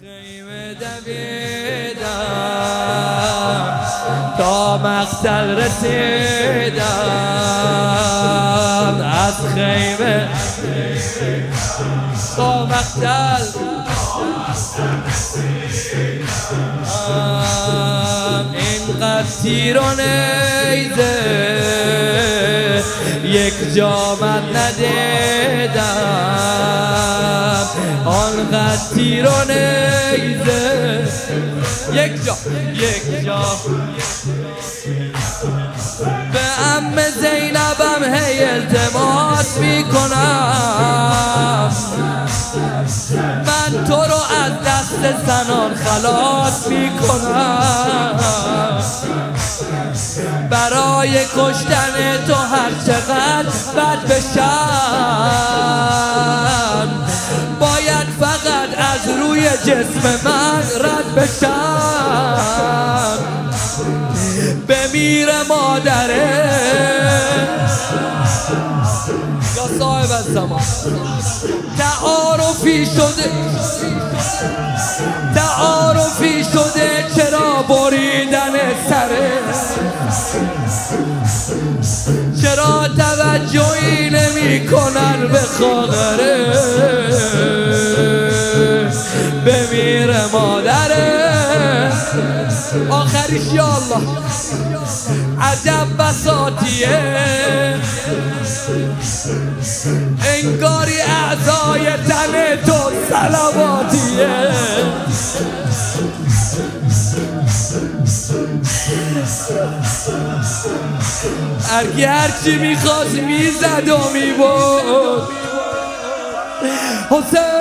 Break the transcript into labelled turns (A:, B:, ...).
A: خیمه دویدم تا مقتل رسیدم. از خیمه تا مقتل اینقدر تیر و نیزه یک جا من ندیدم. آنقدر تیر نیزه. یک جا یک جا. به ام زینبم هی التماس می‌کنم. من تو رو از دست زنان خلاص می‌کنم. برای کشتن تو هر چقدر بد بشم. روی جسم من رد بشم. بمیر مادره. یا صاحب الزمان تعارفی شده. تعارفی شده چرا بریدن سره؟ چرا توجهی نمی کنن به خواهره بمیره مادره. آخریش یا الله عجب بساتیه. انگاری اعضای تن تو سلواتیه. هرکی هرچی می‌خواست می‌زد و میبود حسین